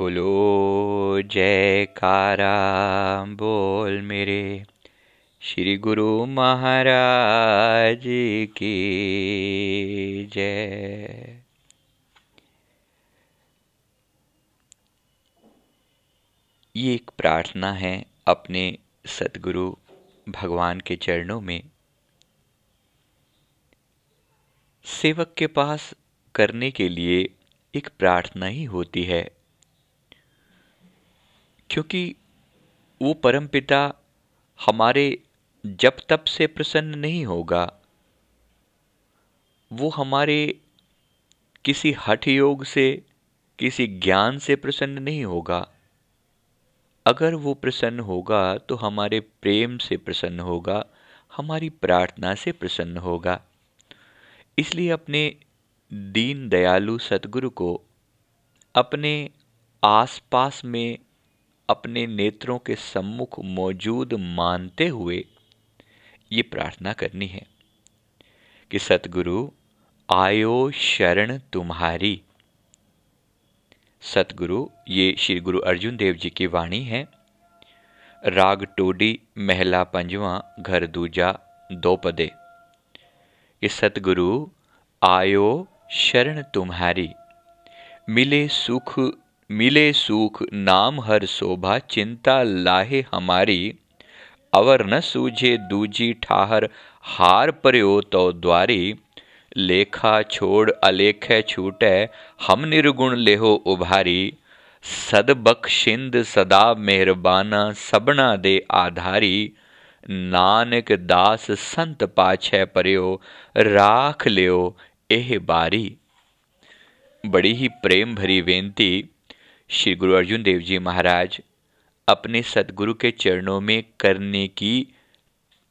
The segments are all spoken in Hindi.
बोलो, जयकारा, बोल मेरे। श्री गुरु महाराज की जय। ये एक प्रार्थना है अपने सतगुरु भगवान के चरणों में। सेवक के पास करने के लिए एक प्रार्थना ही होती है। क्योंकि वो परमपिता हमारे जब तब से प्रसन्न नहीं होगा। वो हमारे किसी हठ योग से, किसी ज्ञान से प्रसन्न नहीं होगा। अगर वो प्रसन्न होगा तो हमारे प्रेम से प्रसन्न होगा, हमारी प्रार्थना से प्रसन्न होगा। इसलिए अपने दीन दयालु सतगुरु को अपने आसपास में अपने नेत्रों के सम्मुख मौजूद मानते हुए ये प्रार्थना करनी है कि सतगुरु, आयो शरण तुम्हारी। सतगुरु, ये श्री गुरु अर्जुन देव जी की वाणी है। राग टोडी, महला पंजवा, घर दूजा, दो पदे। कि सतगुरु, आयो शरण तुम्हारी। मिले सुख मिले सुख नाम हर शोभा, चिंता लाहे हमारी। अवर न सूझे दूजी ठाहर, हार पर्यो तो द्वारी। लेखा छोड़ अलेख छूटे, हम निर्गुण लेहो उभारी। सद बख्शिंद सदा मेहरबाना, सबना दे आधारी। नानक दास संत पाछे पर्यो, राख लियो एह बारी। बड़ी ही प्रेम भरी बेनती श्री गुरु अर्जुन देव जी महाराज, अपने सदगुरु के चरणों में करने की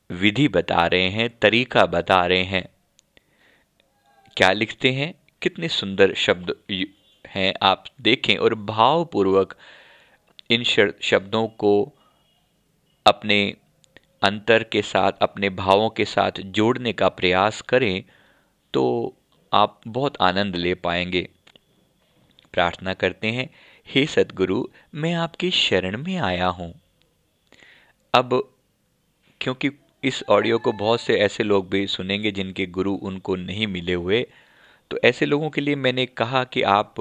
विधि बता रहे हैं, तरीका बता रहे हैं। क्या लिखते हैं? कितने सुंदर शब्द हैं, आप देखें और भावपूर्वक इन शब्दों को अपने अंतर के साथ, अपने भावों के साथ जोड़ने का प्रयास करें तो आप बहुत आनंद ले पाएँगे। प्रार्थना करते हैं हे सदगुरु, मैं आपकी शरण में आया हूँ। अब, क्योंकि इस ऑडियो को बहुत से ऐसे लोग भी सुनेंगे जिनके गुरु उनको नहीं मिले हुए तो ऐसे लोगों के लिए मैंने कहा कि आप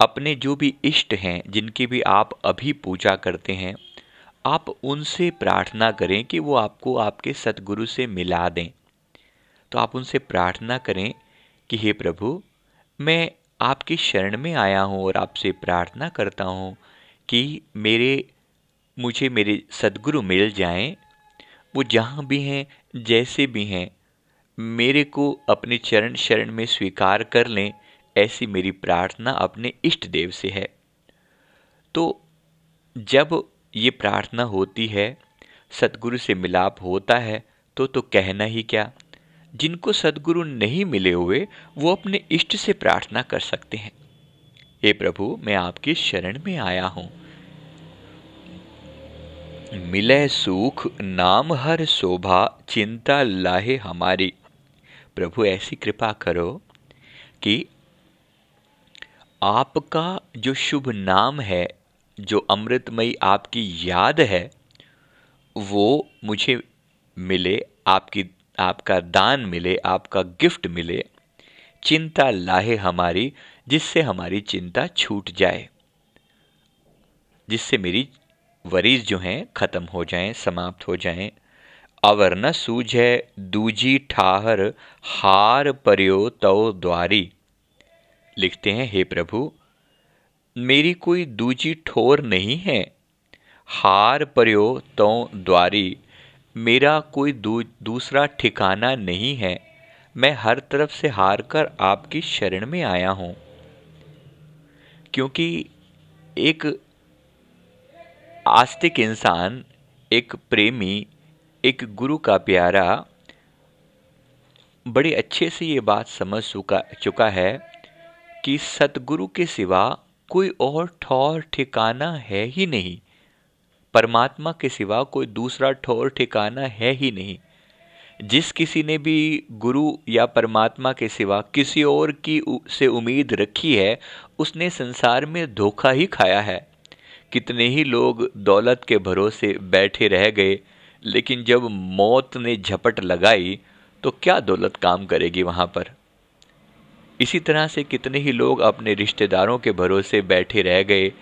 अपने जो भी इष्ट हैं, जिनकी भी आप अभी पूजा करते हैं, आप उनसे प्रार्थना करें कि वो आपको आपके सतगुरु से मिला दें। तो आप उनसे प्रार्थना करें कि, हे प्रभु, मैं आपकी शरण में आया हूँ और आपसे प्रार्थना करता हूँ कि मेरे, मुझे मेरे सदगुरु मिल जाएँ। वो जहाँ भी हैं, जैसे भी हैं, मेरे को अपने चरण शरण में स्वीकार कर लें, ऐसी मेरी प्रार्थना अपने इष्ट देव से है। तो जब ये प्रार्थना होती है सतगुरु से मिलाप होता है तो तो कहना ही क्या? जिनको सदगुरु नहीं मिले हुए, वो अपने इष्ट से प्रार्थना कर सकते हैं। हे प्रभु, मैं आपकी शरण में आया हूँ। मिले सुख, नाम हर शोभा, चिंता लाहे हमारी। प्रभु, ऐसी कृपा करो कि आपका जो शुभ नाम है, जो अमृतमयी आपकी याद है, वो मुझे मिले, आपकी आपका दान मिले, आपका गिफ्ट मिले, चिंता लाहे हमारी, जिससे हमारी चिंता छूट जाए। जिससे मेरी वरीज जो हैं, खत्म हो जाएँ, समाप्त हो जाएँ। अवर न सूझे, दूजी ठाहर, हार पर्यो तो द्वारी। लिखते हैं, हे प्रभु, मेरी कोई दूजी ठोर नहीं है। हार पर्यो तो द्वारी। मेरा कोई दू, दूसरा ठिकाना नहीं है। मैं हर तरफ़ से हार कर आपकी शरण में आया हूँ। क्योंकि एक आस्तिक इंसान एक प्रेमी एक गुरु का प्यारा बड़े अच्छे से ये बात समझ चुका चुका है कि सतगुरु के सिवा कोई और ठौर ठिकाना है ही नहीं। परमात्मा के सिवा कोई दूसरा ठोर ठिकाना है ही नहीं। जिस किसी ने भी गुरु या परमात्मा के सिवा किसी और की से उम्मीद रखी है, उसने संसार में धोखा ही खाया है। कितने ही लोग दौलत के भरोसे बैठे रह गए, लेकिन जब मौत ने झपट लगाई तो क्या दौलत काम करेगी वहाँ पर? इसी तरह से कितने ही लोग अपने रिश्तेदारों के भरोसे बैठे रह गए,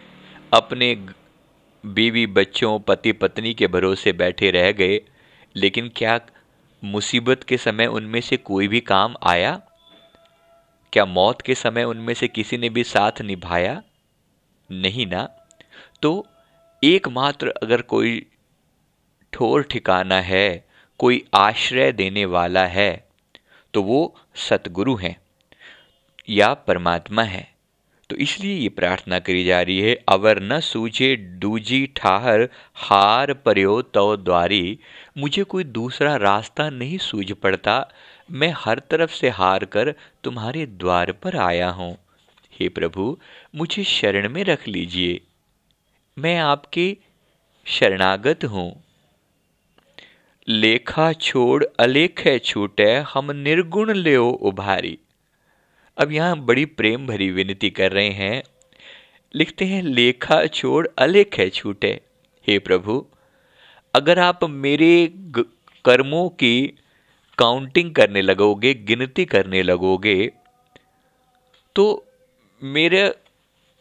अपने बीवी बच्चों पति पत्नी के भरोसे बैठे रह गए, लेकिन क्या मुसीबत के समय उनमें से कोई भी काम आया? क्या मौत के समय उनमें से किसी ने भी साथ निभाया? नहीं ना। तो एकमात्र अगर कोई ठोर ठिकाना है, कोई आश्रय देने वाला है तो वो सतगुरु हैं या परमात्मा है। तो इसलिए ये प्रार्थना करी जा रही है, अवर न सूझे दूजी ठाहर, हार पर्यो तो द्वारी। मुझे कोई दूसरा रास्ता नहीं सूझ पड़ता। मैं हर तरफ़ से हार कर तुम्हारे द्वार पर आया हूँ। हे प्रभु, मुझे शरण में रख लीजिए। मैं आपके शरणागत हूँ। लेखा छोड़, अलेख छूटे, हम निर्गुण ले उभारी। अब यहाँ बड़ी प्रेम भरी विनती कर रहे हैं। लिखते हैं, लेखा छोड़, अलेख है छूटे। हे प्रभु, अगर आप मेरे कर्मों की काउंटिंग करने लगोगे, गिनती करने लगोगे तो मेरे,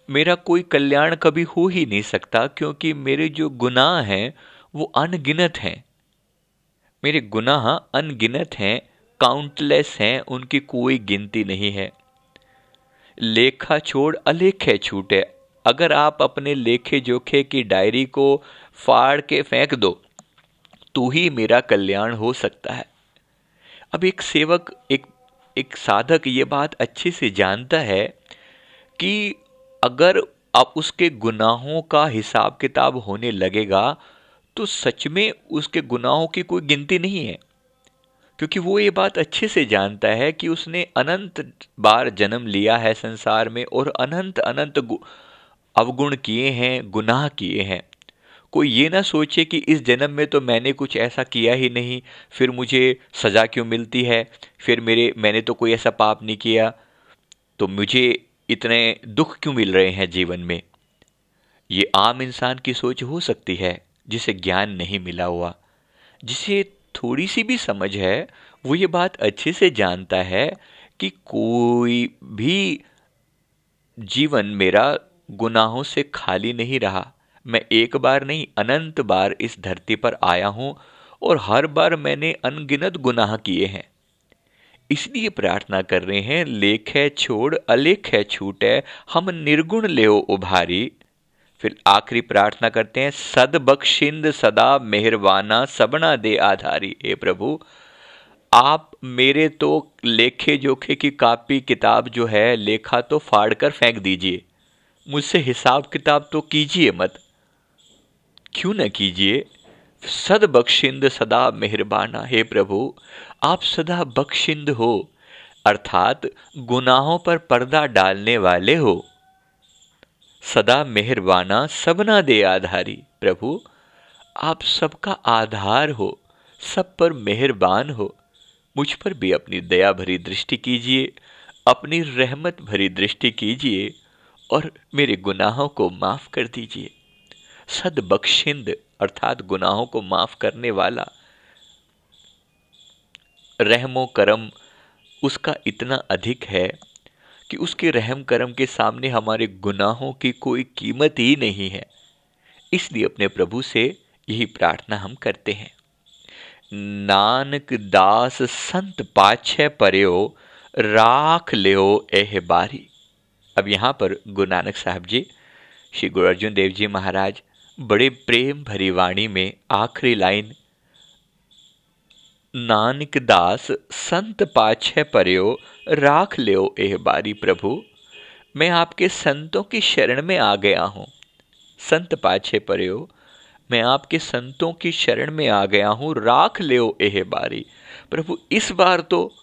मेरा कोई कल्याण कभी हो ही नहीं सकता, क्योंकि मेरे जो गुनाह हैं, वो अनगिनत हैं। मेरे गुनाह अनगिनत हैं काउंटलेस हैं, उनकी कोई गिनती नहीं है। लेखा छोड़ अलेखे छूटे। अगर आप अपने लेखे जोखे की डायरी को फाड़ के फेंक दो तो ही मेरा कल्याण हो सकता है। अब एक सेवक, एक एक साधक ये बात अच्छे से जानता है कि अगर आप उसके गुनाहों का हिसाब किताब होने लगेगा तो सच में उसके गुनाहों की कोई गिनती नहीं है। क्योंकि वो ये बात अच्छे से जानता है कि उसने अनंत बार जन्म लिया है संसार में और अनंत अनंत अवगुण किए हैं, गुनाह किए हैं। कोई ये ना सोचे कि इस जन्म में तो मैंने कुछ ऐसा किया ही नहीं, फिर मुझे सज़ा क्यों मिलती है? फिर मेरे, मैंने तो कोई ऐसा पाप नहीं किया। तो मुझे इतने दुख क्यों मिल रहे हैं जीवन में? ये आम इंसान की सोच हो सकती है, जिसे ज्ञान नहीं मिला हुआ, जिसे थोड़ी सी भी समझ है, वो ये बात अच्छे से जानता है कि कोई भी जीवन मेरा गुनाहों से खाली नहीं रहा। मैं एक बार नहीं, अनंत बार इस धरती पर आया हूँ और हर बार मैंने अनगिनत गुनाह किए हैं। इसलिए प्रार्थना कर रहे हैं, लेख है छोड़, अलेख है छूटे हम निर्गुण ले उभारी फिर आखिरी प्रार्थना करते हैं, सद बख्शिंद सदा मेहरबाना, सबना दे आधारी हे प्रभु। आप मेरे तो लेखे जोखे की कापी किताब जो है, लेखा तो फाड़ कर फेंक दीजिए। मुझसे हिसाब किताब तो कीजिए मत। क्यों न कीजिए? सद बख्शिंद सदा मेहरबाना, हे प्रभु। आप सदा बख्शिंद हो, अर्थात गुनाहों पर पर्दा डालने वाले हो। सदा मेहरबाना, सबना दे आधारी। प्रभु, आप सबका आधार हो, सब पर मेहरबान हो। मुझ पर भी अपनी दया भरी दृष्टि कीजिए, अपनी रहमत भरी दृष्टि कीजिए और मेरे गुनाहों को माफ़ कर दीजिए। सद बख्शिंद, अर्थात गुनाहों को माफ़ करने वाला। रहमो करम, उसका इतना अधिक है कि उसके रहम करम के सामने हमारे गुनाहों की कोई कीमत ही नहीं है। इसलिए अपने प्रभु से यही प्रार्थना हम करते हैं। नानक दास संत पाछे पर्यो राख लियो एह बारी। अब यहाँ पर गुरु नानक साहब जी, श्री गुरु अर्जुन देव जी महाराज, बड़े प्रेम भरी वाणी में आखिरी लाइन नानक दास, संत पाछे पर्यो, राख लियो एह बारी प्रभु। मैं आपके संतों की शरण में आ गया हूँ। संत पाछे पर्यो, मैं आपके संतों की शरण में आ गया हूँ, राख लियो एह बारी। प्रभु, इस बार तो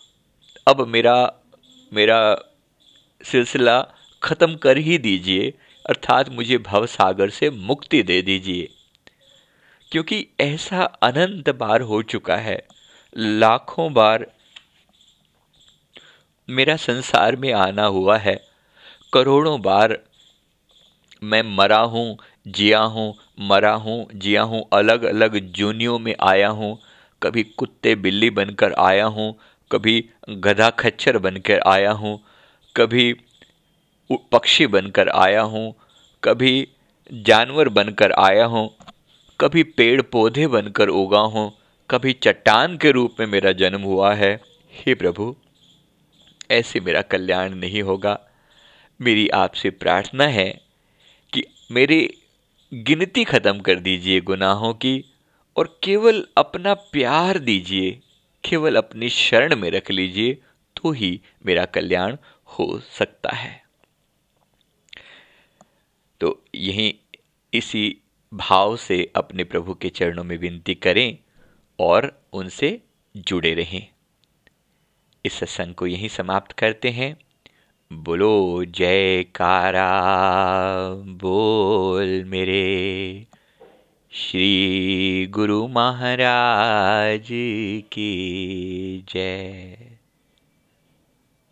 अब मेरा मेरा सिलसिला खत्म कर ही दीजिए, अर्थात मुझे भव सागर से मुक्ति दे दीजिए। क्योंकि ऐसा अनंत बार हो चुका है। लाखों बार मेरा संसार में आना हुआ है। करोड़ों बार मैं मरा हूँ, जिया हूँ, मरा हूँ, जिया हूँ अलग अलग जूनियों में आया हूँ। कभी कुत्ते बिल्ली बनकर आया हूँ, कभी गधा खच्चर बनकर आया हूँ, कभी पक्षी बनकर आया हूँ, कभी जानवर बनकर आया हूँ, कभी पेड़ पौधे बनकर उगा हूँ। कभी चट्टान के रूप में मेरा जन्म हुआ है। हे प्रभु, ऐसे मेरा कल्याण नहीं होगा। मेरी आपसे प्रार्थना है कि मेरी गिनती खत्म कर दीजिए गुनाहों की और केवल अपना प्यार दीजिए, केवल अपनी शरण में रख लीजिए तो ही मेरा कल्याण हो सकता है। तो यही इसी भाव से अपने प्रभु के चरणों में विनती करें और उनसे जुड़े रहें। इस सत्संग को यहीं समाप्त करते हैं। बोलो जय कारा बोल मेरे। श्री गुरु महाराज की जय।